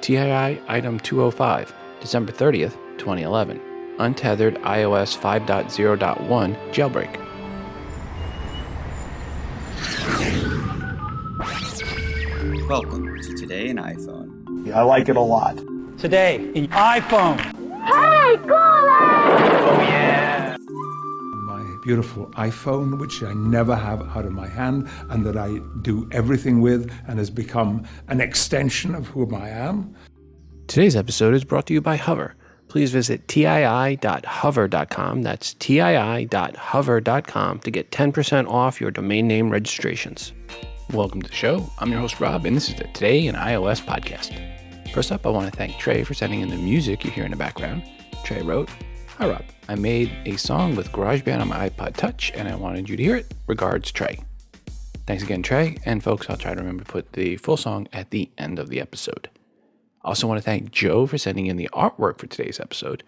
TII Item 205, December 30th, 2011. Untethered iOS 5.0.1 jailbreak. Welcome to Today in iPhone. I like it a lot. Today in iPhone. My beautiful iPhone, which I never have out of my hand and that I do everything with and has become an extension of whom I am. Today's episode is brought to you by Hover. Please visit tii.hover.com. That's tii.hover.com to get 10% off your domain name registrations. Welcome to the show. I'm your host, Rob, and this is the Today in iOS podcast. First up, I want to thank Trey for sending in the music you hear in the background. Trey wrote, Hi, Rob. I made a song with GarageBand on my iPod Touch, and I wanted you to hear it. Regards, Trey. Thanks again, Trey. And folks, I'll try to remember to put the full song at the end of the episode. I also want to thank Joe for sending in the artwork for today's episode.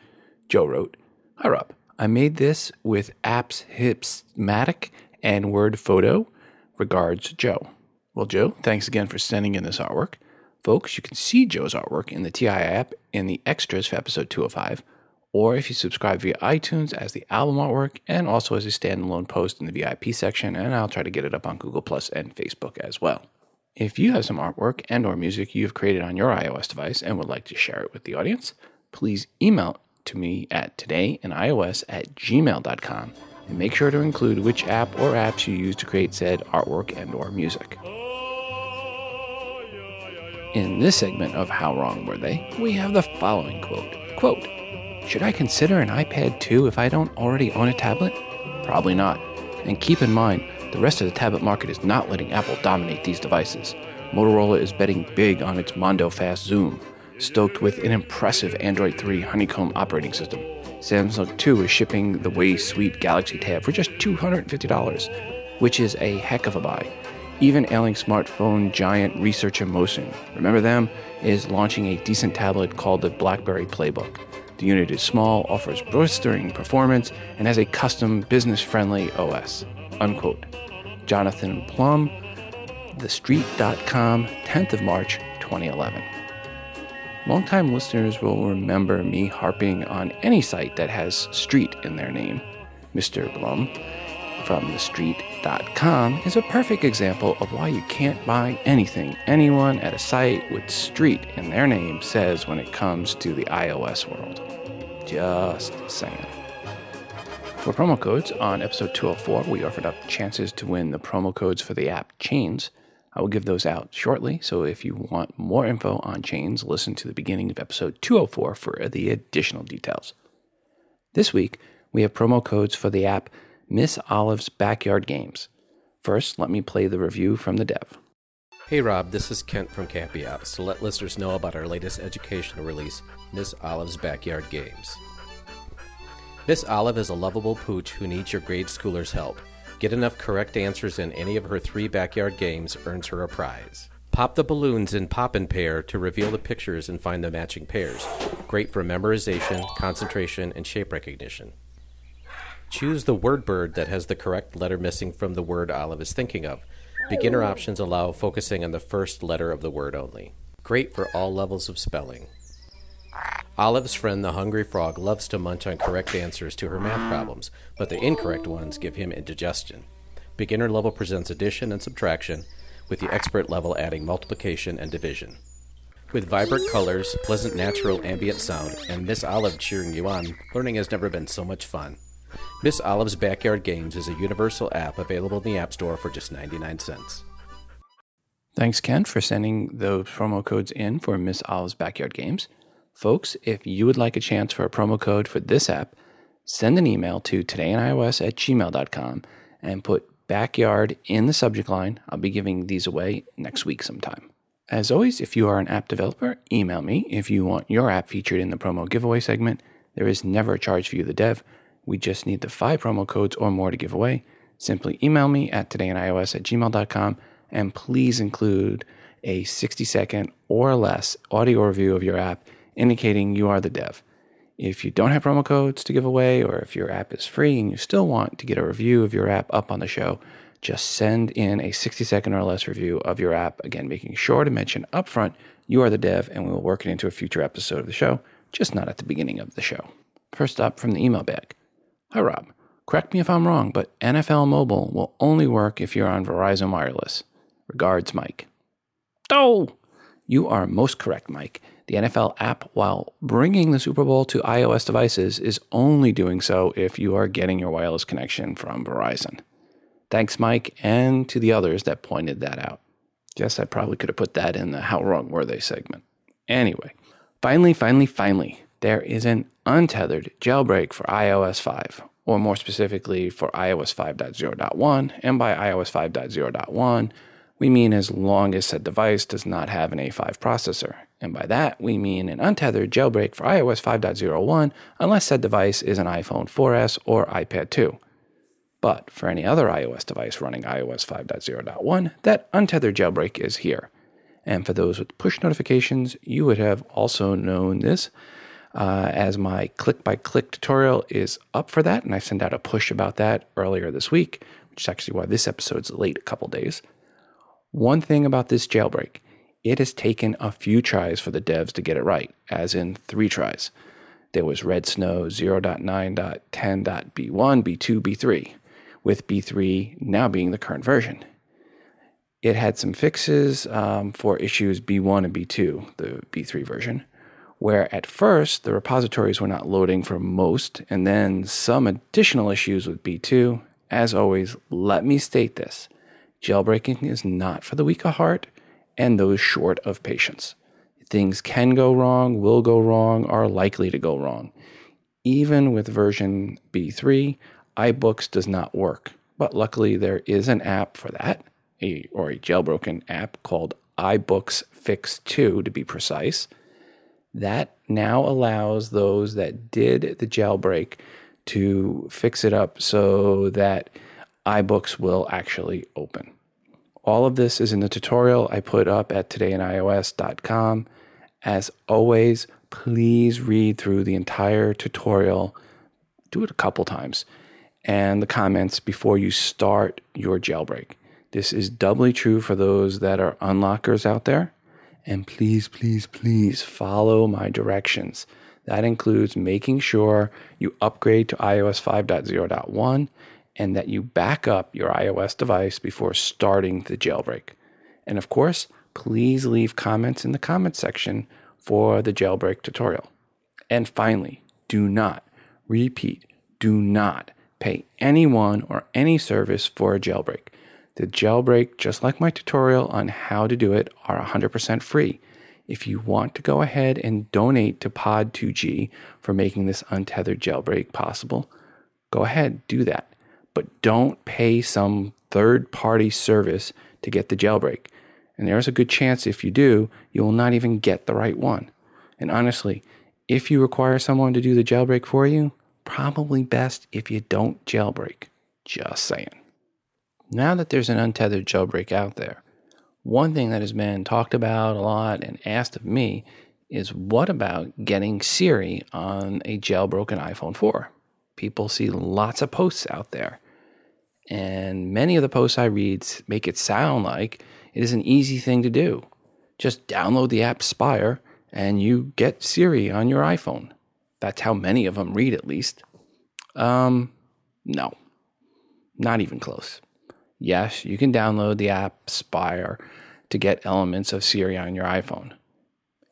Joe wrote, Hi, Rob. I made this with Apps Hipstamatic and Word Photo. Regards, Joe. Well, Joe, thanks again for sending in this artwork. Folks, you can see Joe's artwork in the TI app in the extras for episode 205, or if you subscribe via iTunes as the album artwork and also as a standalone post in the VIP section, and I'll try to get it up on Google Plus and Facebook as well. If you have some artwork and or music you've created on your iOS device and would like to share it with the audience, please email to me at todayinios at gmail.com and make sure to include which app or apps you use to create said artwork and or music. In this segment of How Wrong Were They, we have the following quote. Quote, Should I consider an iPad 2 if I don't already own a tablet? Probably not. And keep in mind, the rest of the tablet market is not letting Apple dominate these devices. Motorola is betting big on its Mondo Fast Xoom, stoked with an impressive Android 3 Honeycomb operating system. Samsung too is shipping the way sweet Galaxy Tab for just $250, which is a heck of a buy. Even ailing smartphone giant Research Motion, remember them, is launching a decent tablet called the BlackBerry Playbook. The unit is small, offers blistering performance, and has a custom business-friendly OS. Unquote. Jonathan Blum, TheStreet.com, 10th of March, 2011. Longtime listeners will remember me harping on any site that has street in their name. Mr. Blum from TheStreet.com is a perfect example of why you can't buy anything anyone at a site with street in their name says when it comes to the iOS world. Just saying. For promo codes, on episode 204, we offered up chances to win the promo codes for the app Chains. I will give those out shortly, so if you want more info on Chains, listen to the beginning of episode 204 for the additional details. This week, we have promo codes for the app Miss Olive's Backyard Games. First, let me play the review from the dev. Hey Rob, this is Kent from Campy Apps to let listeners know about our latest educational release, Miss Olive's Backyard Games. Miss Olive is a lovable pooch who needs your grade schooler's help. Get enough correct answers in any of her three backyard games earns her a prize. Pop the balloons in Pop and Pair to reveal the pictures and find the matching pairs. Great for memorization, concentration, and shape recognition. Choose the word bird that has the correct letter missing from the word Olive is thinking of. Beginner options allow focusing on the first letter of the word only. Great for all levels of spelling. Olive's friend, the hungry frog, loves to munch on correct answers to her math problems, but the incorrect ones give him indigestion. Beginner level presents addition and subtraction, with the expert level adding multiplication and division. With vibrant colors, pleasant natural ambient sound, and Miss Olive cheering you on, learning has never been so much fun. Miss Olive's Backyard Games is a universal app available in the App Store for just 99 cents. Thanks, Ken, for sending those promo codes in for Miss Olive's Backyard Games. Folks, if you would like a chance for a promo code for this app, send an email to todayinios at gmail.com and put backyard in the subject line. I'll be giving these away next week sometime. As always, if you are an app developer, email me if you want your app featured in the promo giveaway segment. There is never a charge for you, the dev. We just need the five promo codes or more to give away. Simply email me at todayinios at gmail.com and please include a 60 second or less audio review of your app indicating you are the dev. If you don't have promo codes to give away, or if your app is free and you still want to get a review of your app up on the show, just send in a 60 second or less review of your app. Again, making sure to mention upfront You are the dev, and we will work it into a future episode of the show, just not at the beginning of the show. First up from the email bag Hi, Rob. Correct me if I'm wrong, but NFL Mobile will only work if you're on Verizon Wireless. Regards, Mike. Oh! You are most correct, Mike. The NFL app, while bringing the Super Bowl to iOS devices, is only doing so if you are getting your wireless connection from Verizon. Thanks, Mike, and to the others that pointed that out. Guess I probably could have put that in the How Wrong Were They segment. Anyway, finally, finally, finally, there is an untethered jailbreak for iOS 5, or more specifically for iOS 5.0.1. And by iOS 5.0.1, we mean as long as said device does not have an A5 processor. And by that, we mean an untethered jailbreak for iOS 5.01 unless said device is an iPhone 4S or iPad 2. But for any other iOS device running iOS 5.0.1, that untethered jailbreak is here. And for those with push notifications, you would have also known this uh, as my click by click tutorial is up for that. And I sent out a push about that earlier this week, which is actually why this episode's late a couple days. One thing about this jailbreak, it has taken a few tries for the devs to get it right, as in three tries. There was redsn0w 0.9.10.b1, B2, B3, with B3 now being the current version. It had some fixes um, for issues B1 and B2, the B3 version, where at first the repositories were not loading for most, and then some additional issues with B2. As always, let me state this Jailbreaking is not for the weak of heart and those short of patience. Things can go wrong, will go wrong, are likely to go wrong. Even with version B3, iBooks does not work, but luckily there is an app for that, a, or a jailbroken app called iBooks Fix 2 to be precise. That now allows those that did the jailbreak to fix it up so that iBooks will actually open. All of this is in the tutorial I put up at todayinios.com. As always, please read through the entire tutorial. Do it a couple times and the comments before you start your jailbreak. This is doubly true for those that are unlockers out there. And please, please, please follow my directions. That includes making sure you upgrade to iOS 5.0.1 and that you back up your iOS device before starting the jailbreak. And of course, please leave comments in the comment section for the jailbreak tutorial. And finally, do not, repeat, do not pay anyone or any service for a jailbreak. The jailbreak, just like my tutorial on how to do it, are 100% free. If you want to go ahead and donate to Pod2G for making this untethered jailbreak possible, go ahead, do that but don't pay some third party service to get the jailbreak. And there's a good chance if you do, you will not even get the right one. And honestly, if you require someone to do the jailbreak for you, probably best if you don't jailbreak. Just saying. Now that there's an untethered jailbreak out there, one thing that has been talked about a lot and asked of me is what about getting Siri on a jailbroken iPhone 4? People see lots of posts out there. And many of the posts I read make it sound like it is an easy thing to do. Just download the app Spire and you get Siri on your iPhone. That's how many of them read, at least. Um, no, not even close. Yes, you can download the app Spire to get elements of Siri on your iPhone.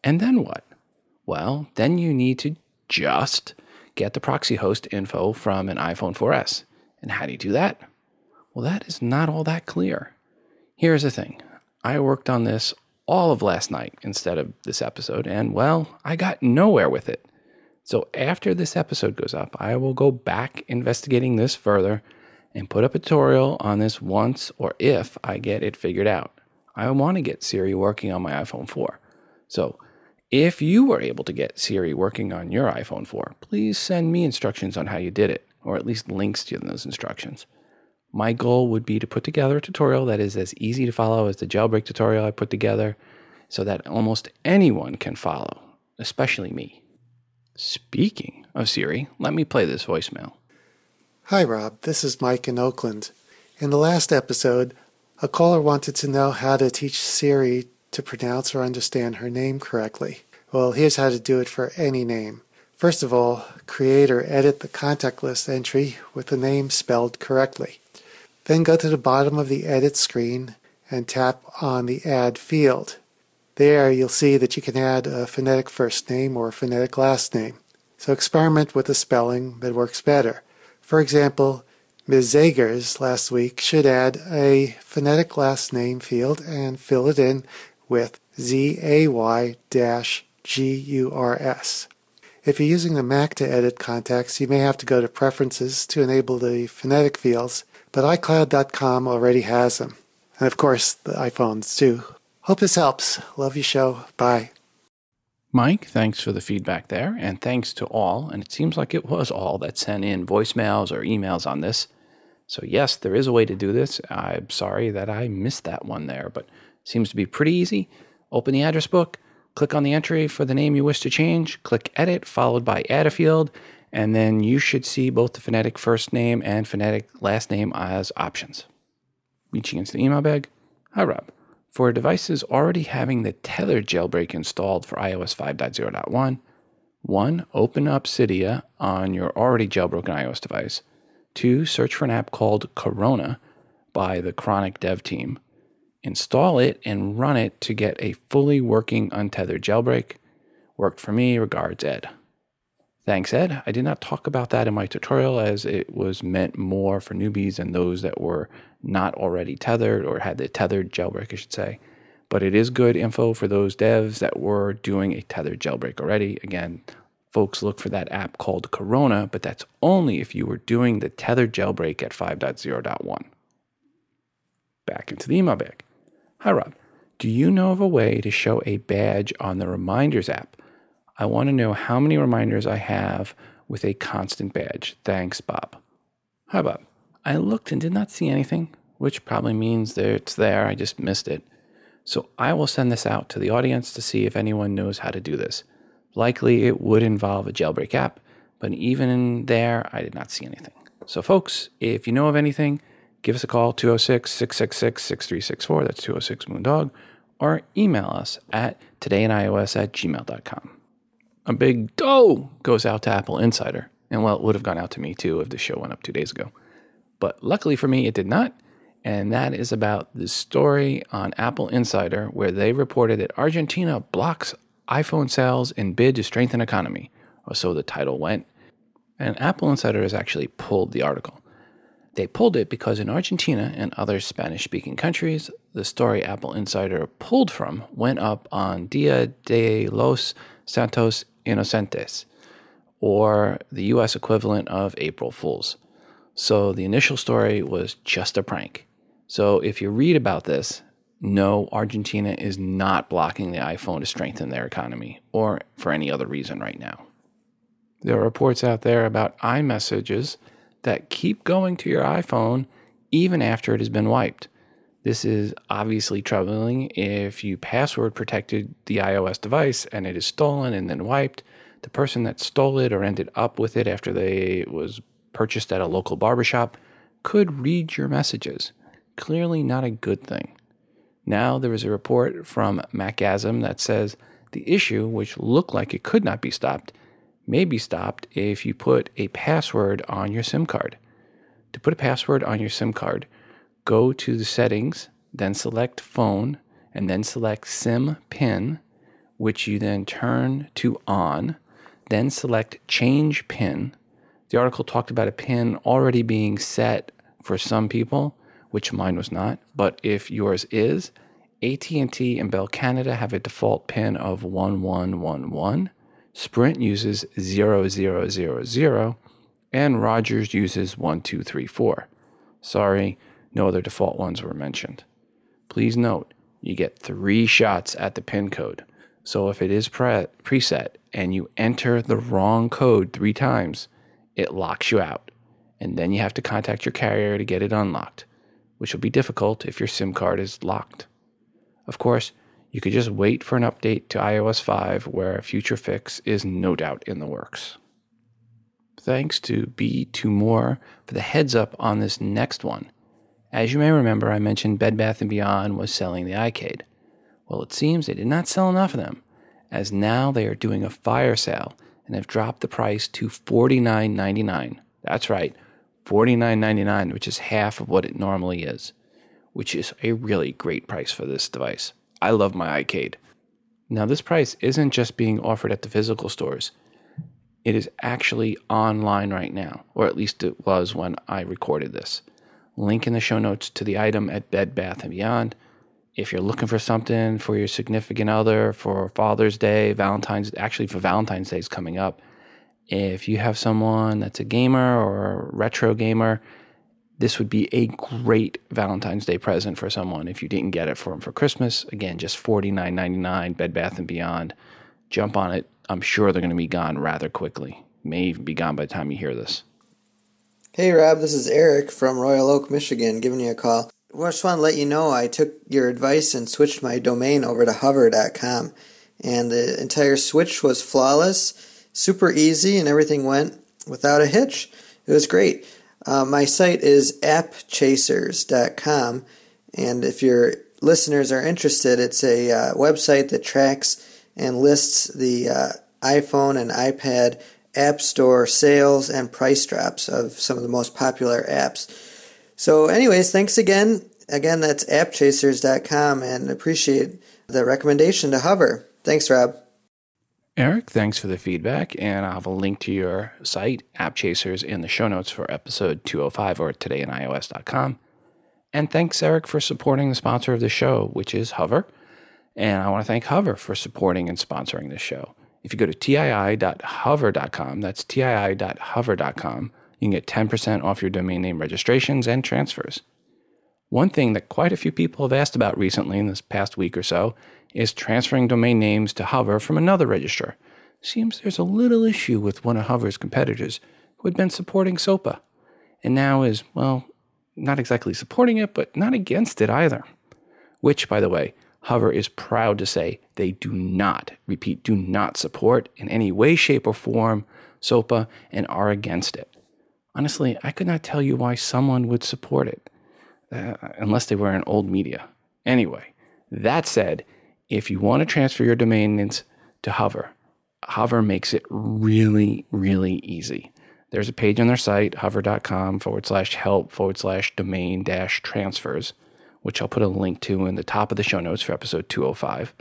And then what? Well, then you need to just get the proxy host info from an iPhone 4S. And how do you do that? Well, that is not all that clear. Here's the thing I worked on this all of last night instead of this episode, and well, I got nowhere with it. So after this episode goes up, I will go back investigating this further and put up a tutorial on this once or if I get it figured out. I want to get Siri working on my iPhone 4. So if you were able to get Siri working on your iPhone 4, please send me instructions on how you did it, or at least links to those instructions. My goal would be to put together a tutorial that is as easy to follow as the jailbreak tutorial I put together so that almost anyone can follow, especially me. Speaking of Siri, let me play this voicemail. Hi, Rob. This is Mike in Oakland. In the last episode, a caller wanted to know how to teach Siri to pronounce or understand her name correctly. Well, here's how to do it for any name. First of all, create or edit the contact list entry with the name spelled correctly. Then go to the bottom of the edit screen and tap on the add field. There you'll see that you can add a phonetic first name or a phonetic last name. So experiment with a spelling that works better. For example, Ms. Zagers last week should add a phonetic last name field and fill it in with Z-A-Y dash G-U-R-S. If you're using the Mac to edit contacts, you may have to go to Preferences to enable the phonetic fields, but iCloud.com already has them. And of course, the iPhones too. Hope this helps. Love your show. Bye. Mike, thanks for the feedback there, and thanks to all, and it seems like it was all that sent in voicemails or emails on this. So, yes, there is a way to do this. I'm sorry that I missed that one there, but seems to be pretty easy. Open the address book, click on the entry for the name you wish to change, click Edit, followed by Add a field, and then you should see both the phonetic first name and phonetic last name as options. Reaching into the email bag. Hi, Rob. For devices already having the Tether jailbreak installed for iOS 5.0.1, 1. Open up Cydia on your already jailbroken iOS device. 2. Search for an app called Corona by the Chronic dev team. Install it and run it to get a fully working untethered jailbreak. Worked for me. Regards, Ed. Thanks, Ed. I did not talk about that in my tutorial as it was meant more for newbies and those that were not already tethered or had the tethered jailbreak, I should say. But it is good info for those devs that were doing a tethered jailbreak already. Again, folks look for that app called Corona, but that's only if you were doing the tethered jailbreak at 5.0.1. Back into the email bag. Hi, Rob. Do you know of a way to show a badge on the Reminders app? I want to know how many reminders I have with a constant badge. Thanks, Bob. Hi, Bob. I looked and did not see anything, which probably means that it's there. I just missed it. So I will send this out to the audience to see if anyone knows how to do this. Likely it would involve a jailbreak app, but even there, I did not see anything. So, folks, if you know of anything, give us a call 206 666 6364. That's 206 Moondog. Or email us at todayinios at gmail.com. A big dough goes out to Apple Insider. And well, it would have gone out to me too if the show went up two days ago. But luckily for me, it did not. And that is about the story on Apple Insider where they reported that Argentina blocks iPhone sales in bid to strengthen economy, or so the title went. And Apple Insider has actually pulled the article. They pulled it because in Argentina and other Spanish speaking countries, the story Apple Insider pulled from went up on Dia de los Santos Inocentes, or the US equivalent of April Fools. So the initial story was just a prank. So if you read about this, no, Argentina is not blocking the iPhone to strengthen their economy or for any other reason right now. There are reports out there about iMessages that keep going to your iPhone even after it has been wiped. This is obviously troubling if you password protected the iOS device and it is stolen and then wiped. The person that stole it or ended up with it after they was purchased at a local barbershop could read your messages. Clearly not a good thing. Now there is a report from Macgasm that says the issue, which looked like it could not be stopped, may be stopped if you put a password on your SIM card. To put a password on your SIM card, go to the settings, then select phone, and then select SIM PIN, which you then turn to on, then select change PIN, the article talked about a pin already being set for some people, which mine was not. But if yours is, AT&T and Bell Canada have a default pin of 1111. Sprint uses 0000 and Rogers uses 1234. Sorry, no other default ones were mentioned. Please note, you get 3 shots at the pin code. So if it is pre- preset and you enter the wrong code 3 times, it locks you out. And then you have to contact your carrier to get it unlocked, which will be difficult if your SIM card is locked. Of course, you could just wait for an update to iOS 5 where a future fix is no doubt in the works. Thanks to B2More for the heads up on this next one. As you may remember, I mentioned Bed Bath & Beyond was selling the iCade. Well, it seems they did not sell enough of them, as now they are doing a fire sale and have dropped the price to $49.99. That's right, $49.99, which is half of what it normally is, which is a really great price for this device. I love my iCade. Now, this price isn't just being offered at the physical stores. It is actually online right now, or at least it was when I recorded this. Link in the show notes to the item at Bed Bath & Beyond. If you're looking for something for your significant other, for Father's Day, Valentine's, actually for Valentine's Day is coming up. If you have someone that's a gamer or a retro gamer, this would be a great Valentine's Day present for someone if you didn't get it for them for Christmas. Again, just $49.99, Bed Bath & Beyond. Jump on it. I'm sure they're going to be gone rather quickly. May even be gone by the time you hear this. Hey Rob, this is Eric from Royal Oak, Michigan, giving you a call. I just want to let you know I took your advice and switched my domain over to hover.com. And the entire switch was flawless, super easy, and everything went without a hitch. It was great. Uh, my site is appchasers.com, and if your listeners are interested, it's a uh, website that tracks and lists the uh, iPhone and iPad App Store sales and price drops of some of the most popular apps. So, anyways, thanks again. Again, that's appchasers.com, and appreciate the recommendation to hover. Thanks, Rob. Eric, thanks for the feedback, and I'll have a link to your site, App Chasers, in the show notes for episode 205 or todayinios.com. And thanks, Eric, for supporting the sponsor of the show, which is Hover. And I want to thank Hover for supporting and sponsoring this show. If you go to tii.hover.com, that's tii.hover.com, you can get 10% off your domain name registrations and transfers. One thing that quite a few people have asked about recently in this past week or so is transferring domain names to Hover from another registrar. Seems there's a little issue with one of Hover's competitors who had been supporting SOPA and now is, well, not exactly supporting it, but not against it either. Which, by the way, Hover is proud to say they do not, repeat, do not support in any way, shape, or form SOPA and are against it. Honestly, I could not tell you why someone would support it uh, unless they were in old media. Anyway, that said, if you want to transfer your domain names to Hover, Hover makes it really, really easy. There's a page on their site, hover.com forward slash help forward slash domain dash transfers, which I'll put a link to in the top of the show notes for episode 205,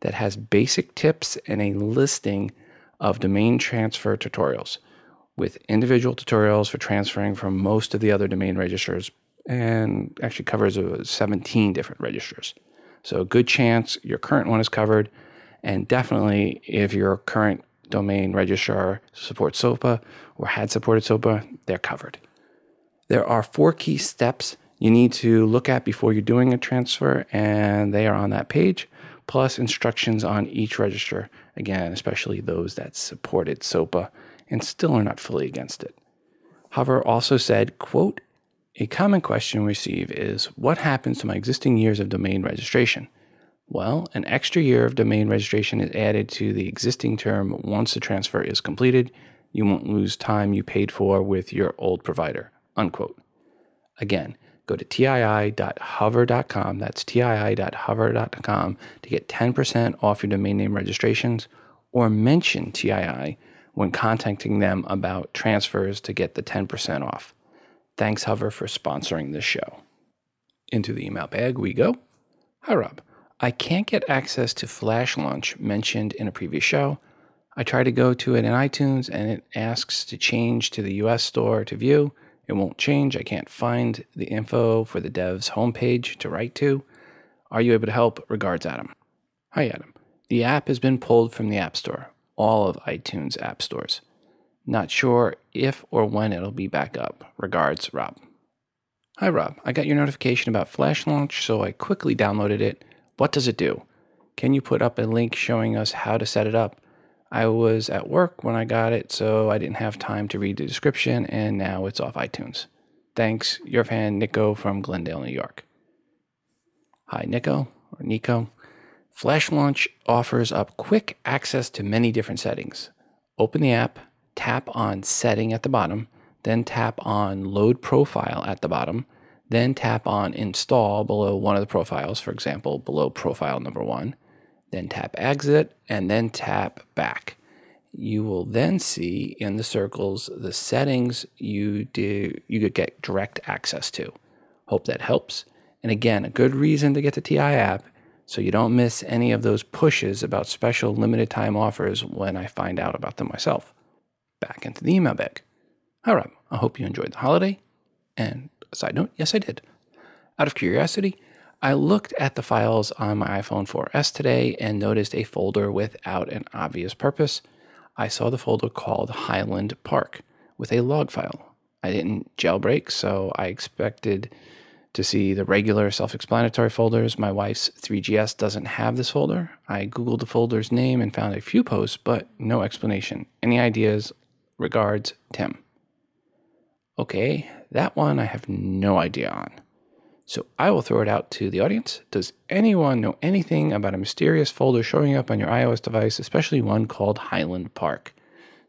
that has basic tips and a listing of domain transfer tutorials with individual tutorials for transferring from most of the other domain registers and actually covers 17 different registers. So, good chance your current one is covered. And definitely, if your current domain registrar supports SOPA or had supported SOPA, they're covered. There are four key steps you need to look at before you're doing a transfer, and they are on that page, plus instructions on each register, again, especially those that supported SOPA and still are not fully against it. Hover also said, quote, a common question we receive is What happens to my existing years of domain registration? Well, an extra year of domain registration is added to the existing term once the transfer is completed. You won't lose time you paid for with your old provider. Unquote. Again, go to tii.hover.com, that's tii.hover.com, to get 10% off your domain name registrations or mention TII when contacting them about transfers to get the 10% off. Thanks, Hover, for sponsoring this show. Into the email bag we go. Hi, Rob. I can't get access to Flash Launch mentioned in a previous show. I try to go to it in iTunes and it asks to change to the US store to view. It won't change. I can't find the info for the dev's homepage to write to. Are you able to help? Regards, Adam. Hi, Adam. The app has been pulled from the App Store, all of iTunes app stores. Not sure if or when it'll be back up. Regards, Rob. Hi, Rob. I got your notification about Flash Launch, so I quickly downloaded it. What does it do? Can you put up a link showing us how to set it up? I was at work when I got it, so I didn't have time to read the description, and now it's off iTunes. Thanks, your fan Nico from Glendale, New York. Hi, Nico, or Nico. Flash Launch offers up quick access to many different settings. Open the app, tap on Setting at the bottom, then tap on Load Profile at the bottom, Then tap on Install below one of the profiles, for example, below profile number one. Then tap Exit and then tap Back. You will then see in the circles the settings you do you could get direct access to. Hope that helps. And again, a good reason to get the TI app so you don't miss any of those pushes about special limited time offers when I find out about them myself. Back into the email bag. All right, I hope you enjoyed the holiday. And side note, yes, I did. Out of curiosity, I looked at the files on my iPhone 4S today and noticed a folder without an obvious purpose. I saw the folder called Highland Park with a log file. I didn't jailbreak, so I expected to see the regular self explanatory folders. My wife's 3GS doesn't have this folder. I Googled the folder's name and found a few posts, but no explanation. Any ideas? Regards, Tim. Okay, that one I have no idea on. So I will throw it out to the audience. Does anyone know anything about a mysterious folder showing up on your iOS device, especially one called Highland Park?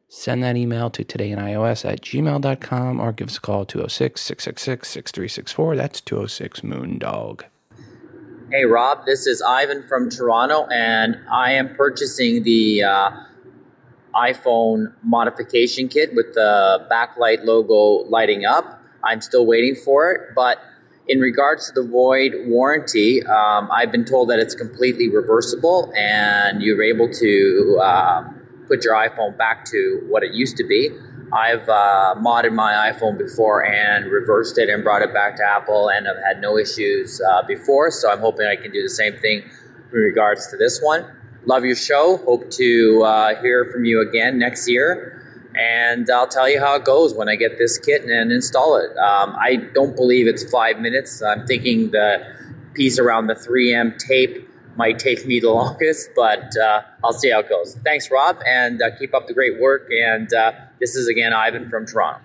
Send that email to todayinios at gmail.com or give us a call 206 666 6364. That's 206 Moondog. Hey, Rob, this is Ivan from Toronto, and I am purchasing the uh, iPhone modification kit with the backlight logo lighting up. I'm still waiting for it, but in regards to the void warranty, um, I've been told that it's completely reversible and you're able to. Uh, put your iPhone back to what it used to be. I've uh, modded my iPhone before and reversed it and brought it back to Apple, and I've had no issues uh, before. So I'm hoping I can do the same thing in regards to this one. Love your show. Hope to uh, hear from you again next year. And I'll tell you how it goes when I get this kit and install it. Um, I don't believe it's five minutes. I'm thinking the piece around the 3M tape might take me the longest, but uh, I'll see how it goes. Thanks, Rob, and uh, keep up the great work. And uh, this is again Ivan from Toronto.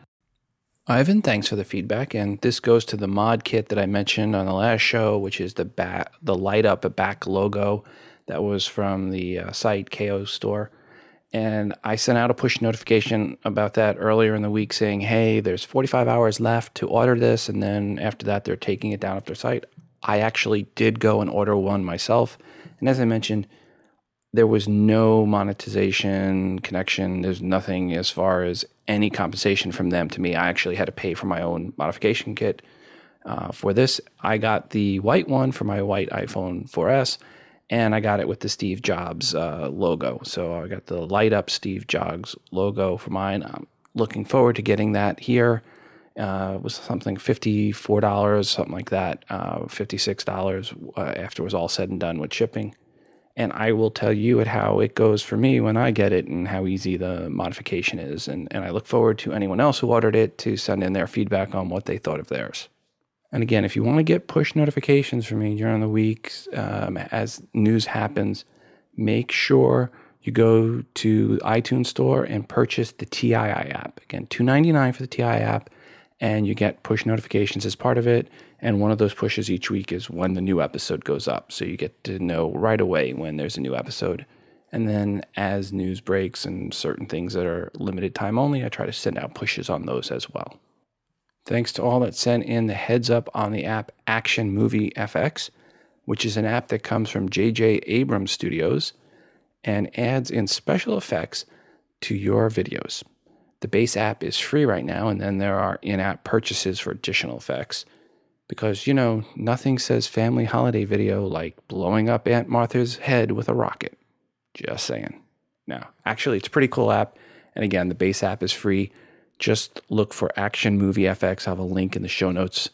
Ivan, thanks for the feedback. And this goes to the mod kit that I mentioned on the last show, which is the the light up back logo that was from the uh, site KO store. And I sent out a push notification about that earlier in the week saying, hey, there's 45 hours left to order this. And then after that, they're taking it down off their site. I actually did go and order one myself. And as I mentioned, there was no monetization connection. There's nothing as far as any compensation from them to me. I actually had to pay for my own modification kit. Uh, for this, I got the white one for my white iPhone 4S, and I got it with the Steve Jobs uh, logo. So I got the light up Steve Jobs logo for mine. I'm looking forward to getting that here uh, was something fifty-four dollars, something like that, uh, fifty-six dollars uh, after it was all said and done with shipping. And I will tell you how it goes for me when I get it and how easy the modification is. And, and I look forward to anyone else who ordered it to send in their feedback on what they thought of theirs. And again, if you want to get push notifications from me during the weeks um, as news happens, make sure you go to iTunes Store and purchase the TII app. Again, two ninety nine for the TII app and you get push notifications as part of it. And one of those pushes each week is when the new episode goes up. So you get to know right away when there's a new episode. And then as news breaks and certain things that are limited time only, I try to send out pushes on those as well. Thanks to all that sent in the heads up on the app Action Movie FX, which is an app that comes from JJ Abrams Studios and adds in special effects to your videos. The base app is free right now, and then there are in app purchases for additional effects. Because, you know, nothing says family holiday video like blowing up Aunt Martha's head with a rocket. Just saying. Now, actually, it's a pretty cool app. And again, the base app is free. Just look for Action Movie FX. I have a link in the show notes.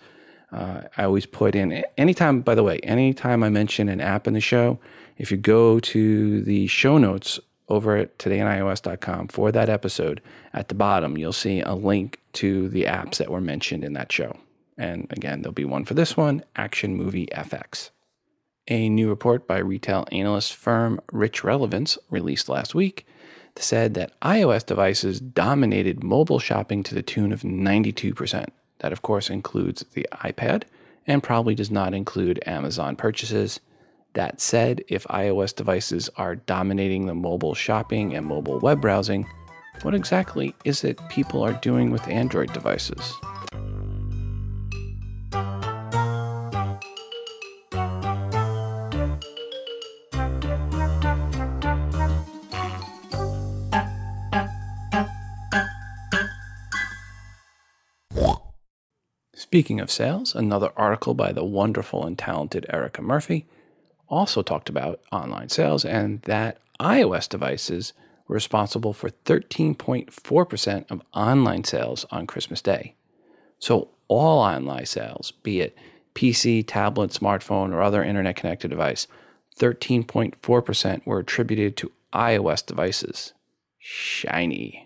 Uh, I always put in, anytime, by the way, anytime I mention an app in the show, if you go to the show notes over at todayinios.com for that episode, at the bottom, you'll see a link to the apps that were mentioned in that show. And again, there'll be one for this one Action Movie FX. A new report by retail analyst firm Rich Relevance, released last week, said that iOS devices dominated mobile shopping to the tune of 92%. That, of course, includes the iPad and probably does not include Amazon purchases. That said, if iOS devices are dominating the mobile shopping and mobile web browsing, what exactly is it people are doing with Android devices? Speaking of sales, another article by the wonderful and talented Erica Murphy also talked about online sales and that iOS devices were responsible for 13.4% of online sales on Christmas Day. So, all online sales, be it PC, tablet, smartphone, or other internet connected device, 13.4% were attributed to iOS devices. Shiny.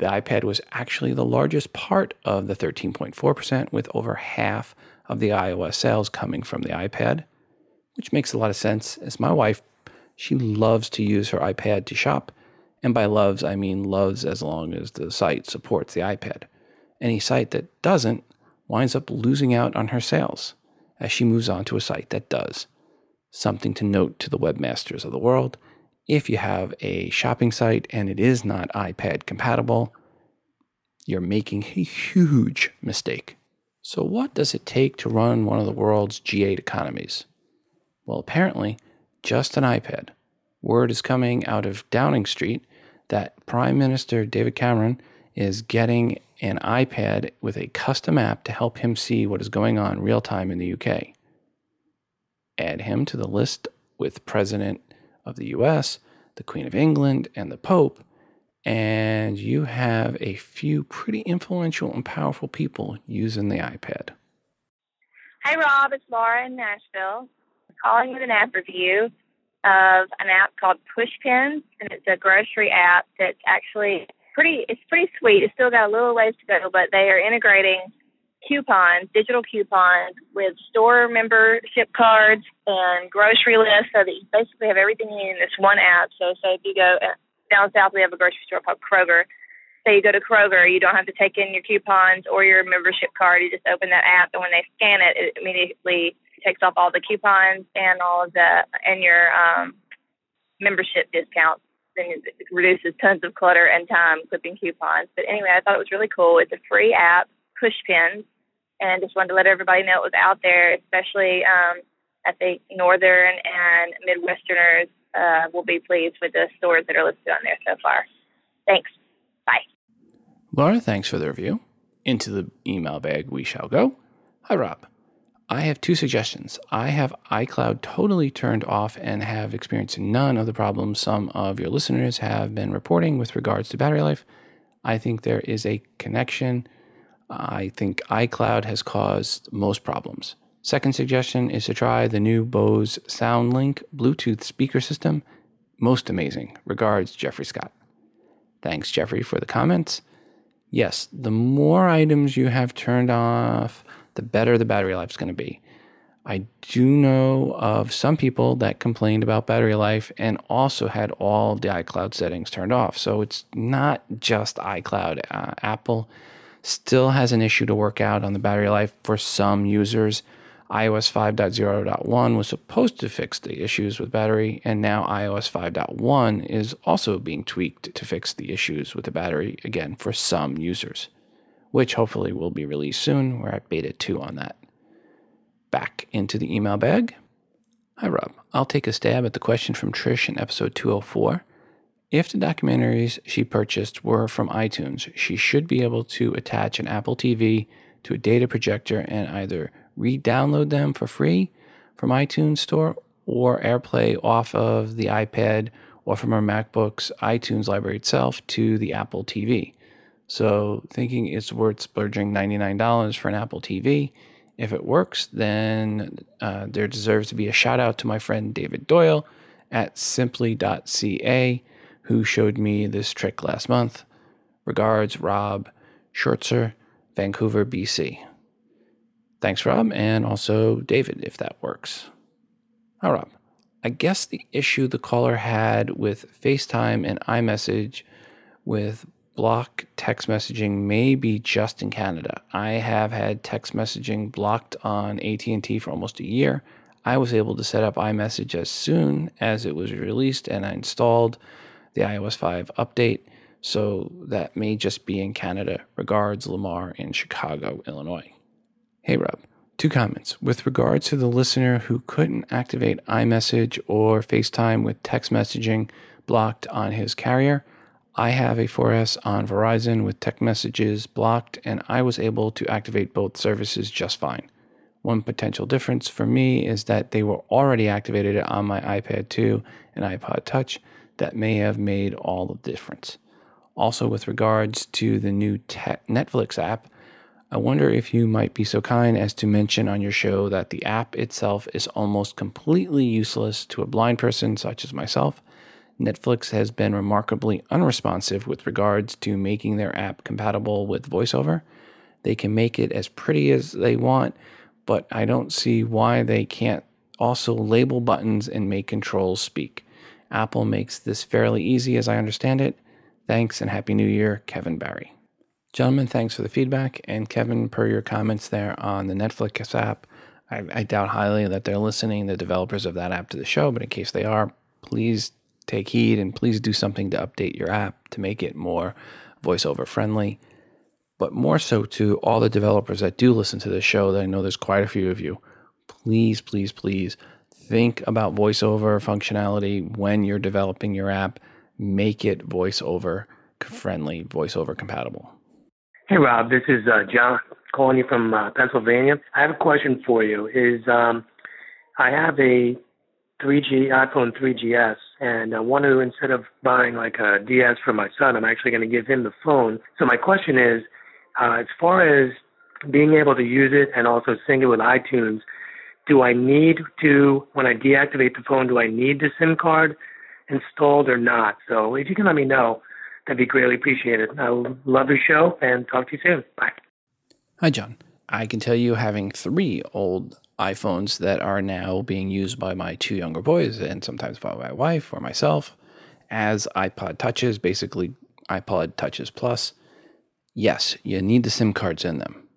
The iPad was actually the largest part of the 13.4%, with over half of the iOS sales coming from the iPad, which makes a lot of sense as my wife, she loves to use her iPad to shop. And by loves, I mean loves as long as the site supports the iPad. Any site that doesn't winds up losing out on her sales as she moves on to a site that does. Something to note to the webmasters of the world if you have a shopping site and it is not iPad compatible, you're making a huge mistake. So, what does it take to run one of the world's G8 economies? Well, apparently, just an iPad. Word is coming out of Downing Street that Prime Minister David Cameron is getting an iPad with a custom app to help him see what is going on real time in the UK. Add him to the list with President of the US, the Queen of England, and the Pope, and you have a few pretty influential and powerful people using the iPad. Hi, Rob. It's Laura in Nashville. I'm calling with an app review of an app called Pushpins, and it's a grocery app that's actually pretty. It's pretty sweet. It's still got a little ways to go, but they are integrating coupons, digital coupons, with store membership cards and grocery lists, so that you basically have everything you need in this one app. So, so if you go uh, down south, we have a grocery store called Kroger. So you go to Kroger, you don't have to take in your coupons or your membership card. You just open that app, and when they scan it, it immediately takes off all the coupons and all of the and your um, membership discounts. Then it reduces tons of clutter and time clipping coupons. But anyway, I thought it was really cool. It's a free app Pushpins, and just wanted to let everybody know it was out there, especially um, I think northern and midwesterners uh, will be pleased with the stores that are listed on there so far. Thanks. Bye. Laura, thanks for the review. Into the email bag we shall go. Hi, Rob. I have two suggestions. I have iCloud totally turned off and have experienced none of the problems some of your listeners have been reporting with regards to battery life. I think there is a connection I think iCloud has caused most problems. Second suggestion is to try the new Bose SoundLink Bluetooth speaker system. Most amazing. Regards, Jeffrey Scott. Thanks, Jeffrey, for the comments. Yes, the more items you have turned off, the better the battery life is going to be. I do know of some people that complained about battery life and also had all the iCloud settings turned off. So it's not just iCloud. Uh, Apple still has an issue to work out on the battery life for some users. iOS 5.0.1 was supposed to fix the issues with battery, and now iOS 5.1 is also being tweaked to fix the issues with the battery again for some users, which hopefully will be released soon. We're at beta 2 on that. Back into the email bag. Hi, Rob. I'll take a stab at the question from Trish in episode 204. If the documentaries she purchased were from iTunes, she should be able to attach an Apple TV to a data projector and either re download them for free from iTunes Store or AirPlay off of the iPad or from her MacBook's iTunes library itself to the Apple TV. So, thinking it's worth splurging $99 for an Apple TV. If it works, then uh, there deserves to be a shout out to my friend David Doyle at simply.ca who showed me this trick last month. Regards, Rob Schurtzer, Vancouver, BC. Thanks, Rob, and also David, if that works. Hi, Rob. I guess the issue the caller had with FaceTime and iMessage with block text messaging may be just in Canada. I have had text messaging blocked on AT&T for almost a year. I was able to set up iMessage as soon as it was released and I installed the iOS 5 update. So that may just be in Canada. Regards, Lamar in Chicago, Illinois. Hey, Rob. Two comments. With regards to the listener who couldn't activate iMessage or FaceTime with text messaging blocked on his carrier, I have a 4S on Verizon with text messages blocked, and I was able to activate both services just fine. One potential difference for me is that they were already activated on my iPad 2 and iPod Touch. That may have made all the difference. Also, with regards to the new te- Netflix app, I wonder if you might be so kind as to mention on your show that the app itself is almost completely useless to a blind person such as myself. Netflix has been remarkably unresponsive with regards to making their app compatible with VoiceOver. They can make it as pretty as they want, but I don't see why they can't also label buttons and make controls speak. Apple makes this fairly easy as I understand it. Thanks and Happy New Year, Kevin Barry. Gentlemen, thanks for the feedback. And Kevin, per your comments there on the Netflix app, I, I doubt highly that they're listening, the developers of that app, to the show. But in case they are, please take heed and please do something to update your app to make it more voiceover friendly. But more so to all the developers that do listen to this show, that I know there's quite a few of you. Please, please, please think about voiceover functionality when you're developing your app. Make it voiceover friendly, voiceover compatible. Hey Rob, this is uh, John calling you from uh, Pennsylvania. I have a question for you. Is um, I have a 3G iPhone 3GS, and I want to instead of buying like a DS for my son, I'm actually going to give him the phone. So my question is, uh, as far as being able to use it and also sync it with iTunes, do I need to when I deactivate the phone? Do I need the SIM card installed or not? So if you can let me know That'd be greatly appreciated. I love your show and talk to you soon. Bye. Hi, John. I can tell you, having three old iPhones that are now being used by my two younger boys and sometimes by my wife or myself as iPod Touches, basically iPod Touches Plus. Yes, you need the SIM cards in them.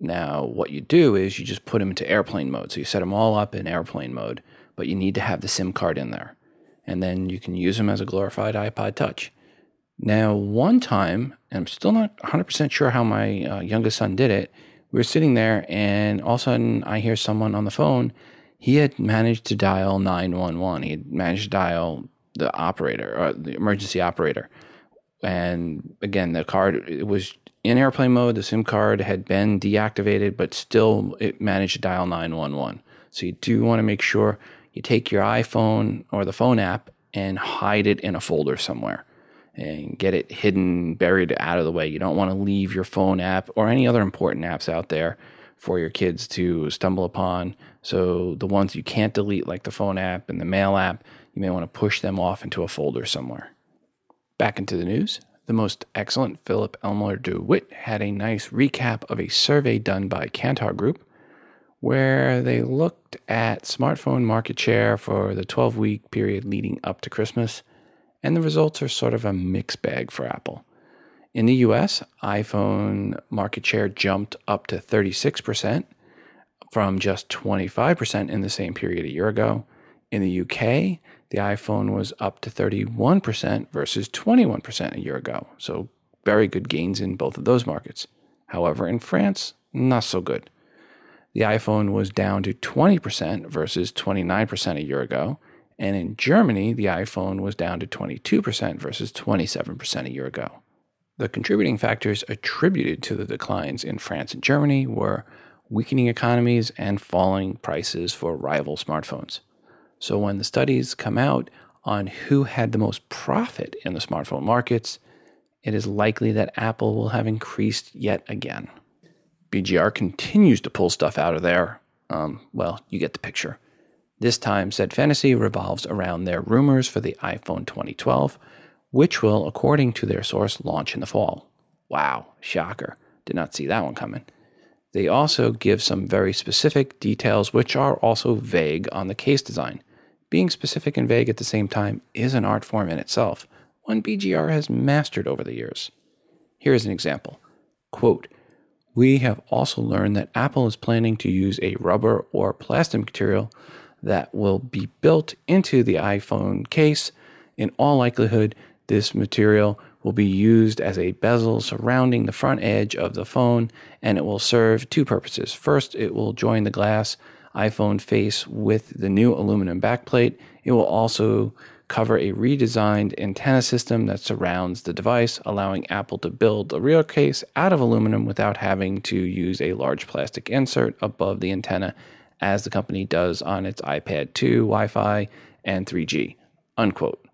Now, what you do is you just put them into airplane mode. So you set them all up in airplane mode, but you need to have the SIM card in there. And then you can use them as a glorified iPod Touch. Now, one time, I'm still not 100% sure how my uh, youngest son did it. We were sitting there, and all of a sudden, I hear someone on the phone. He had managed to dial 911. He had managed to dial the operator or the emergency operator. And again, the card it was in airplane mode. The SIM card had been deactivated, but still it managed to dial 911. So you do want to make sure you take your iPhone or the phone app and hide it in a folder somewhere and get it hidden, buried out of the way. You don't want to leave your phone app or any other important apps out there for your kids to stumble upon. So the ones you can't delete, like the phone app and the mail app, you may want to push them off into a folder somewhere. Back into the news. The most excellent Philip Elmer-DeWitt had a nice recap of a survey done by Kantar Group where they looked at smartphone market share for the 12 week period leading up to Christmas and the results are sort of a mixed bag for Apple. In the US, iPhone market share jumped up to 36% from just 25% in the same period a year ago. In the UK, the iPhone was up to 31% versus 21% a year ago. So, very good gains in both of those markets. However, in France, not so good. The iPhone was down to 20% versus 29% a year ago, and in Germany, the iPhone was down to 22% versus 27% a year ago. The contributing factors attributed to the declines in France and Germany were weakening economies and falling prices for rival smartphones. So when the studies come out on who had the most profit in the smartphone markets, it is likely that Apple will have increased yet again. BGR continues to pull stuff out of there. Um, well, you get the picture. This time, said fantasy revolves around their rumors for the iPhone 2012, which will, according to their source, launch in the fall. Wow, shocker. Did not see that one coming. They also give some very specific details, which are also vague on the case design. Being specific and vague at the same time is an art form in itself, one BGR has mastered over the years. Here is an example. Quote, we have also learned that Apple is planning to use a rubber or plastic material that will be built into the iPhone case. In all likelihood, this material will be used as a bezel surrounding the front edge of the phone, and it will serve two purposes. First, it will join the glass iPhone face with the new aluminum backplate. It will also cover a redesigned antenna system that surrounds the device, allowing Apple to build a real case out of aluminum without having to use a large plastic insert above the antenna, as the company does on its iPad 2, Wi Fi, and 3G. Unquote.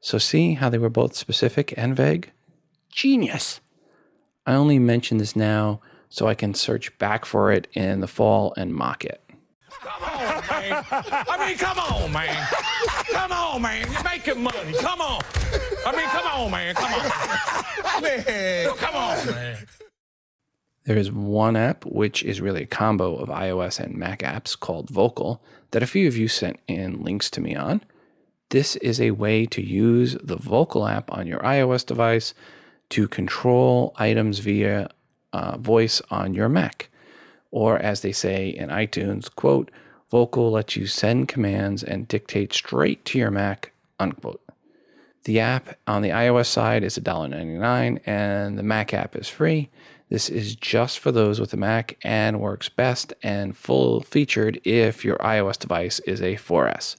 So, see how they were both specific and vague? Genius! I only mention this now so I can search back for it in the fall and mock it. Come on, man. I mean, come on, man. Come on, man. You're making money. Come on. I mean, come on, man. Come on. Man, come on, man. There is one app, which is really a combo of iOS and Mac apps called Vocal, that a few of you sent in links to me on. This is a way to use the Vocal app on your iOS device to control items via uh, voice on your Mac. Or, as they say in iTunes, quote, Vocal lets you send commands and dictate straight to your Mac, unquote. The app on the iOS side is $1.99 and the Mac app is free. This is just for those with a Mac and works best and full featured if your iOS device is a 4S.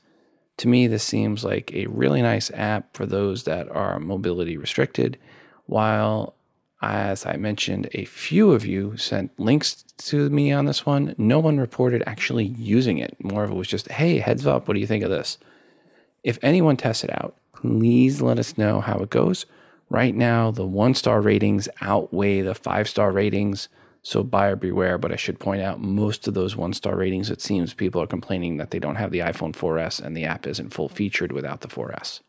To me, this seems like a really nice app for those that are mobility restricted, while as I mentioned, a few of you sent links to me on this one. No one reported actually using it. More of it was just, hey, heads up, what do you think of this? If anyone tests it out, please let us know how it goes. Right now, the one star ratings outweigh the five star ratings, so buyer beware. But I should point out most of those one star ratings, it seems people are complaining that they don't have the iPhone 4S and the app isn't full featured without the 4S.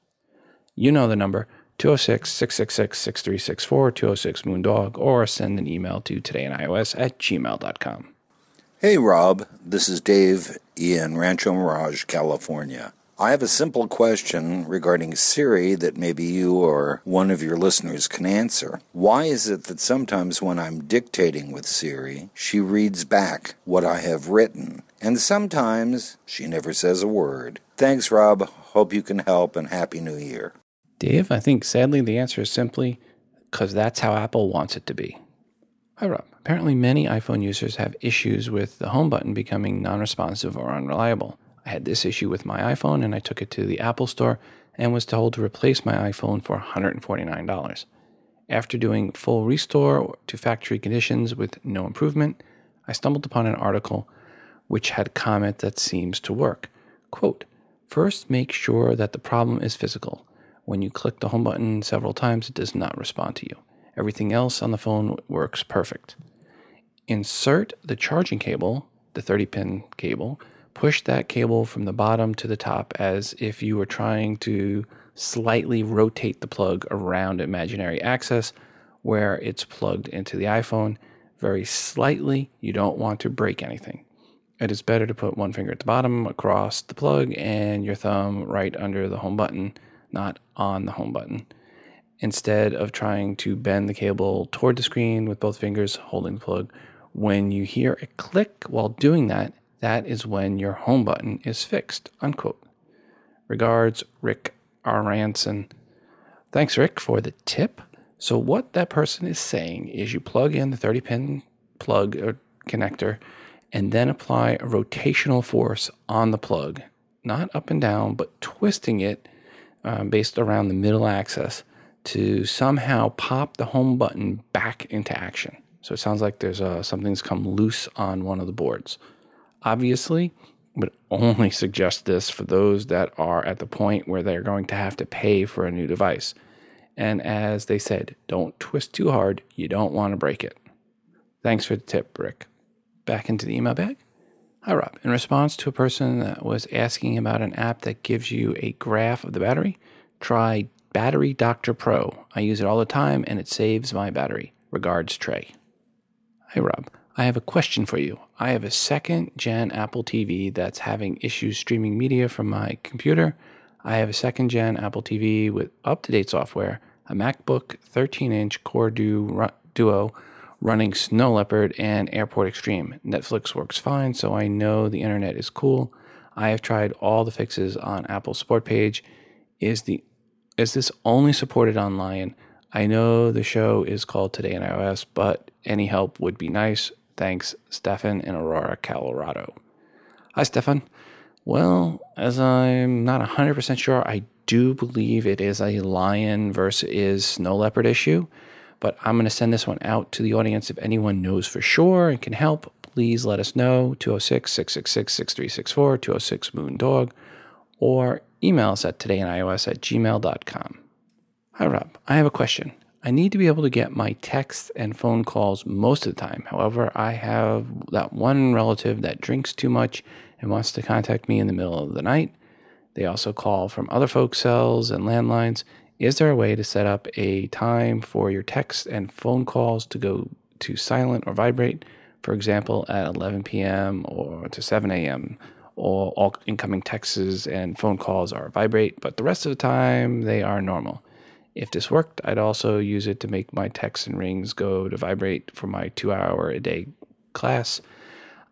You know the number 206 666 6364, 206 Moondog, or send an email to todayinios at gmail.com. Hey, Rob. This is Dave in Rancho Mirage, California. I have a simple question regarding Siri that maybe you or one of your listeners can answer. Why is it that sometimes when I'm dictating with Siri, she reads back what I have written, and sometimes she never says a word? Thanks, Rob. Hope you can help, and Happy New Year. Dave, I think sadly the answer is simply because that's how Apple wants it to be. Hi, Rob. Apparently, many iPhone users have issues with the home button becoming non responsive or unreliable. I had this issue with my iPhone and I took it to the Apple Store and was told to replace my iPhone for $149. After doing full restore to factory conditions with no improvement, I stumbled upon an article which had comment that seems to work. Quote, First, make sure that the problem is physical. When you click the home button several times, it does not respond to you. Everything else on the phone works perfect. Insert the charging cable, the 30 pin cable, push that cable from the bottom to the top as if you were trying to slightly rotate the plug around imaginary axis where it's plugged into the iPhone very slightly. You don't want to break anything. It is better to put one finger at the bottom across the plug and your thumb right under the home button, not on the home button. Instead of trying to bend the cable toward the screen with both fingers holding the plug, when you hear a click while doing that, that is when your home button is fixed. Unquote. Regards, Rick Aranson. Thanks, Rick, for the tip. So, what that person is saying is you plug in the 30 pin plug or connector and then apply a rotational force on the plug, not up and down, but twisting it um, based around the middle axis to somehow pop the home button back into action. So it sounds like there's uh, something's come loose on one of the boards. Obviously, would only suggest this for those that are at the point where they're going to have to pay for a new device. And as they said, don't twist too hard, you don't want to break it. Thanks for the tip, Rick. Back into the email bag. Hi, Rob. In response to a person that was asking about an app that gives you a graph of the battery, try Battery Doctor Pro. I use it all the time and it saves my battery. Regards, Trey. Hi, Rob. I have a question for you. I have a second gen Apple TV that's having issues streaming media from my computer. I have a second gen Apple TV with up to date software, a MacBook 13 inch Core Duo running Snow Leopard and Airport Extreme. Netflix works fine, so I know the internet is cool. I have tried all the fixes on Apple support page. Is the is this only supported online? I know the show is called Today in iOS, but any help would be nice. Thanks, Stefan in Aurora, Colorado. Hi, Stefan. Well, as I'm not 100% sure, I do believe it is a lion versus snow leopard issue, but I'm going to send this one out to the audience. If anyone knows for sure and can help, please let us know 206 666 6364, 206 Moondog, or email us at todayinios at gmail.com. Hi, Rob. I have a question. I need to be able to get my texts and phone calls most of the time. However, I have that one relative that drinks too much and wants to contact me in the middle of the night. They also call from other folks' cells and landlines. Is there a way to set up a time for your texts and phone calls to go to silent or vibrate? For example, at 11 p.m. or to 7 a.m. Or all incoming texts and phone calls are vibrate, but the rest of the time they are normal. If this worked, I'd also use it to make my texts and rings go to vibrate for my two hour a day class.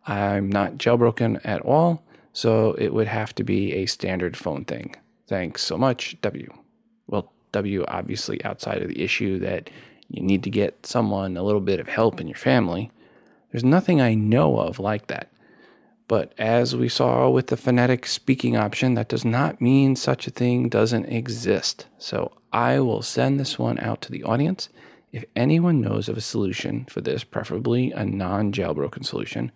I'm not jailbroken at all, so it would have to be a standard phone thing. Thanks so much, W. Well, W obviously outside of the issue that you need to get someone a little bit of help in your family. There's nothing I know of like that. But as we saw with the phonetic speaking option, that does not mean such a thing doesn't exist. So I will send this one out to the audience. If anyone knows of a solution for this, preferably a non jailbroken solution,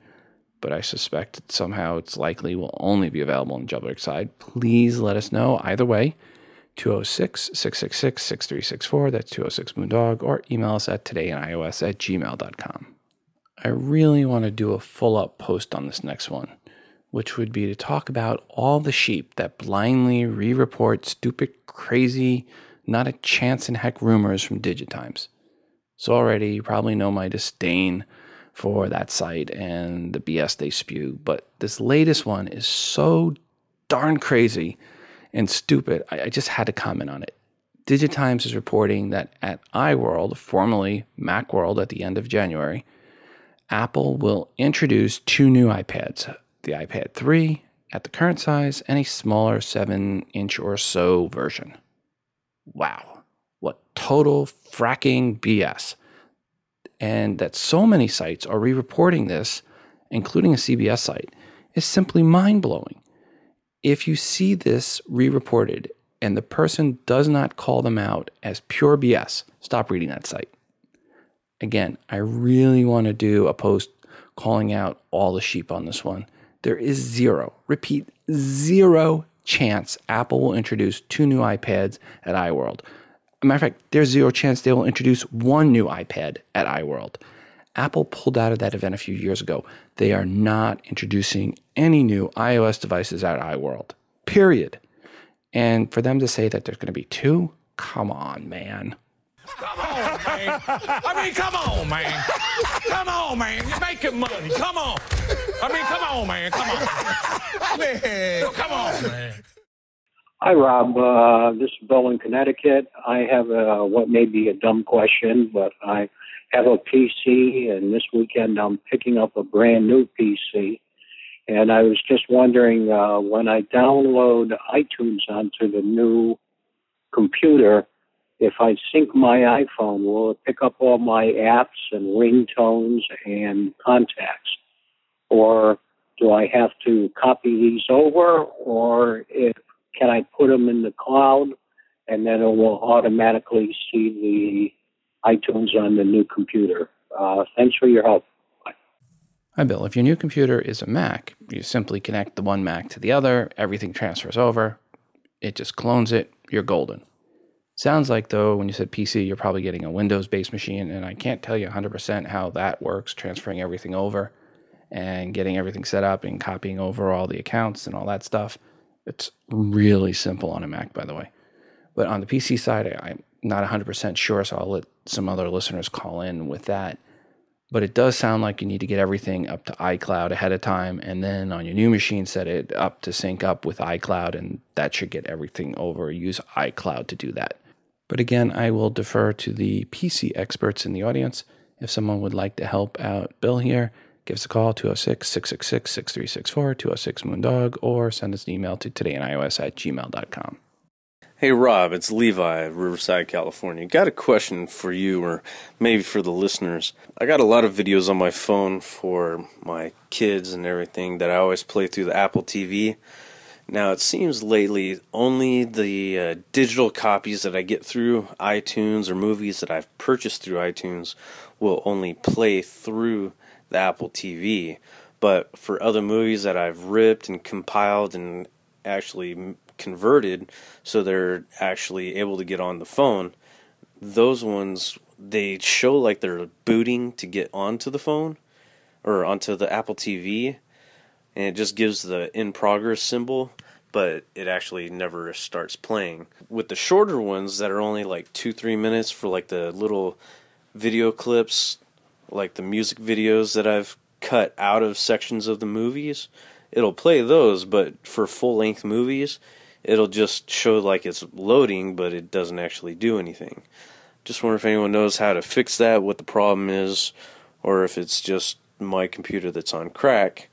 but I suspect somehow it's likely will only be available on the jailbreak side, please let us know either way. 206 666 6364, that's 206 Moondog, or email us at todayinios at gmail.com. I really want to do a full up post on this next one, which would be to talk about all the sheep that blindly re report stupid, crazy, not a chance in heck rumors from Digitimes. So already you probably know my disdain for that site and the BS they spew, but this latest one is so darn crazy and stupid. I, I just had to comment on it. Digitimes is reporting that at iWorld, formerly Macworld at the end of January, Apple will introduce two new iPads the iPad 3 at the current size and a smaller 7 inch or so version. Wow, what total fracking BS. And that so many sites are re reporting this, including a CBS site, is simply mind blowing. If you see this re reported and the person does not call them out as pure BS, stop reading that site. Again, I really want to do a post calling out all the sheep on this one. There is zero, repeat, zero chance Apple will introduce two new iPads at iWorld. matter of fact, there's zero chance they will introduce one new iPad at iWorld. Apple pulled out of that event a few years ago. They are not introducing any new iOS devices at iWorld, period. And for them to say that there's going to be two, come on, man. Come on, man. I mean, come on, man. Come on, man. You're making money. Come on. I mean, come on, man. Come on. Man, come on, man. Hi, Rob. Uh, this is Bill in Connecticut. I have a, what may be a dumb question, but I have a PC, and this weekend I'm picking up a brand new PC. And I was just wondering uh, when I download iTunes onto the new computer, if I sync my iPhone, will it pick up all my apps and ringtones and contacts? Or do I have to copy these over, or if, can I put them in the cloud and then it will automatically see the iTunes on the new computer? Uh, thanks for your help. Hi, Bill. If your new computer is a Mac, you simply connect the one Mac to the other, everything transfers over, it just clones it, you're golden. Sounds like, though, when you said PC, you're probably getting a Windows based machine, and I can't tell you 100% how that works, transferring everything over and getting everything set up and copying over all the accounts and all that stuff. It's really simple on a Mac, by the way. But on the PC side, I'm not 100% sure, so I'll let some other listeners call in with that. But it does sound like you need to get everything up to iCloud ahead of time, and then on your new machine, set it up to sync up with iCloud, and that should get everything over. Use iCloud to do that. But again, I will defer to the PC experts in the audience. If someone would like to help out Bill here, give us a call 206 666 6364, 206 Moondog, or send us an email to todayinios at gmail.com. Hey Rob, it's Levi, Riverside, California. Got a question for you or maybe for the listeners. I got a lot of videos on my phone for my kids and everything that I always play through the Apple TV. Now it seems lately only the uh, digital copies that I get through iTunes or movies that I've purchased through iTunes will only play through the Apple TV. But for other movies that I've ripped and compiled and actually converted so they're actually able to get on the phone, those ones they show like they're booting to get onto the phone or onto the Apple TV and it just gives the in progress symbol but it actually never starts playing. With the shorter ones that are only like 2 3 minutes for like the little video clips like the music videos that I've cut out of sections of the movies, it'll play those, but for full length movies, it'll just show like it's loading, but it doesn't actually do anything. Just wonder if anyone knows how to fix that, what the problem is, or if it's just my computer that's on crack.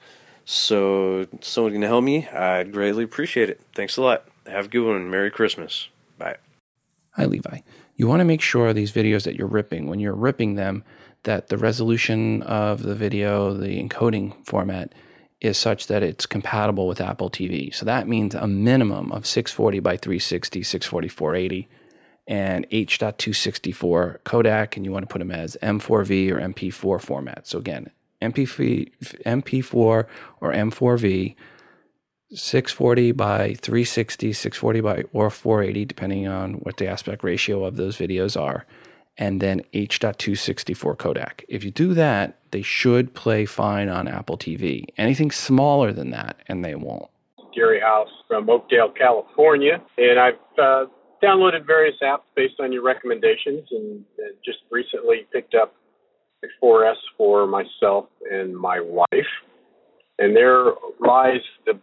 So, someone can help me, I'd greatly appreciate it. Thanks a lot. Have a good one. Merry Christmas. Bye. Hi, Levi. You want to make sure these videos that you're ripping, when you're ripping them, that the resolution of the video, the encoding format, is such that it's compatible with Apple TV. So that means a minimum of 640 by 360, 640 480, and H.264 codec, and you want to put them as M4V or MP4 format. So again, MP3, MP4 or M4V, 640 by 360, 640 by or 480, depending on what the aspect ratio of those videos are and then H.264 codec. If you do that, they should play fine on Apple TV. Anything smaller than that, and they won't. Gary House from Oakdale, California, and I've uh, downloaded various apps based on your recommendations, and, and just recently picked up a 4S for myself and my wife. And there lies the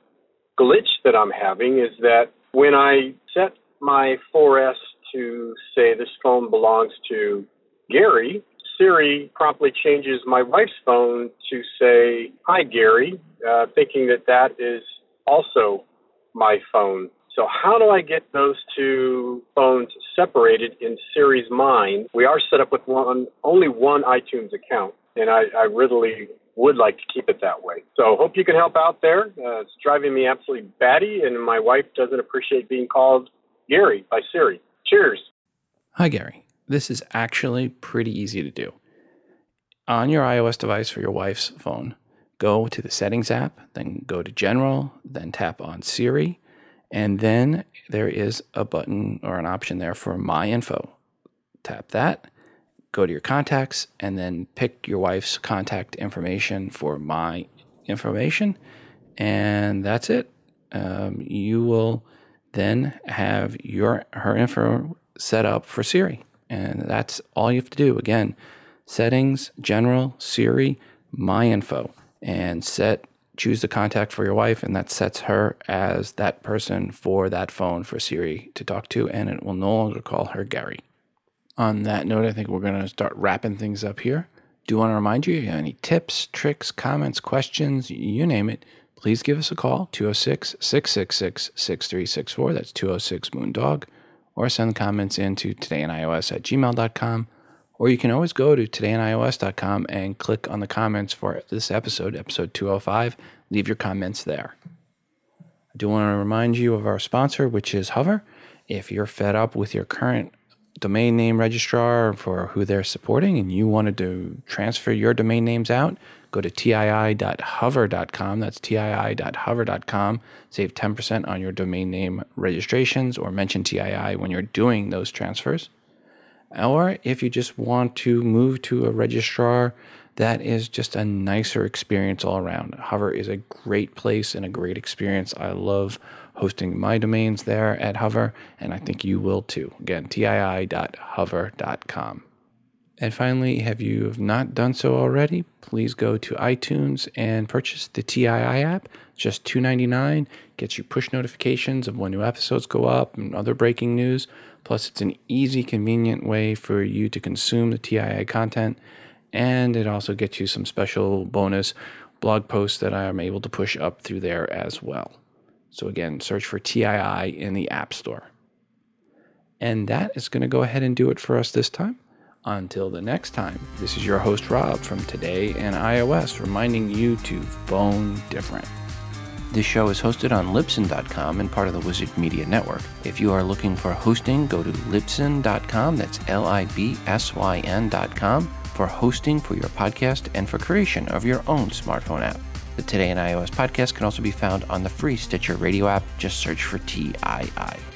glitch that I'm having is that when I set my 4S to say this phone belongs to Gary, Siri promptly changes my wife's phone to say, Hi, Gary, uh, thinking that that is also my phone. So, how do I get those two phones separated in Siri's mind? We are set up with one, only one iTunes account, and I, I really would like to keep it that way. So, hope you can help out there. Uh, it's driving me absolutely batty, and my wife doesn't appreciate being called Gary by Siri. Cheers. Hi, Gary. This is actually pretty easy to do. On your iOS device for your wife's phone, go to the Settings app, then go to General, then tap on Siri, and then there is a button or an option there for My Info. Tap that, go to your contacts, and then pick your wife's contact information for My Information, and that's it. Um, you will then have your her info set up for Siri. And that's all you have to do. Again, settings, general, Siri, my info, and set choose the contact for your wife, and that sets her as that person for that phone for Siri to talk to, and it will no longer call her Gary. On that note, I think we're going to start wrapping things up here. Do want to remind you, if you have any tips, tricks, comments, questions, you name it, please give us a call 206 666 6364. That's 206 Moondog. Or send comments in to todayinios at gmail.com. Or you can always go to todayinios.com and click on the comments for this episode, episode 205. Leave your comments there. I do want to remind you of our sponsor, which is Hover. If you're fed up with your current domain name registrar for who they're supporting and you wanted to transfer your domain names out, go to tii.hover.com. That's tii.hover.com. Save 10% on your domain name registrations or mention TII when you're doing those transfers. Or if you just want to move to a registrar that is just a nicer experience all around. Hover is a great place and a great experience. I love hosting my domains there at Hover, and I think you will too. Again, tii.hover.com. And finally, have you not done so already, please go to iTunes and purchase the TII app. Just $2.99 gets you push notifications of when new episodes go up and other breaking news. Plus, it's an easy, convenient way for you to consume the TII content. And it also gets you some special bonus blog posts that I am able to push up through there as well. So, again, search for TII in the App Store. And that is going to go ahead and do it for us this time. Until the next time, this is your host Rob from Today in iOS reminding you to phone different. This show is hosted on Libsyn.com and part of the Wizard Media Network. If you are looking for hosting, go to Libsyn.com. That's L I B S Y N.com for hosting for your podcast and for creation of your own smartphone app. The Today in iOS podcast can also be found on the free Stitcher radio app. Just search for TII.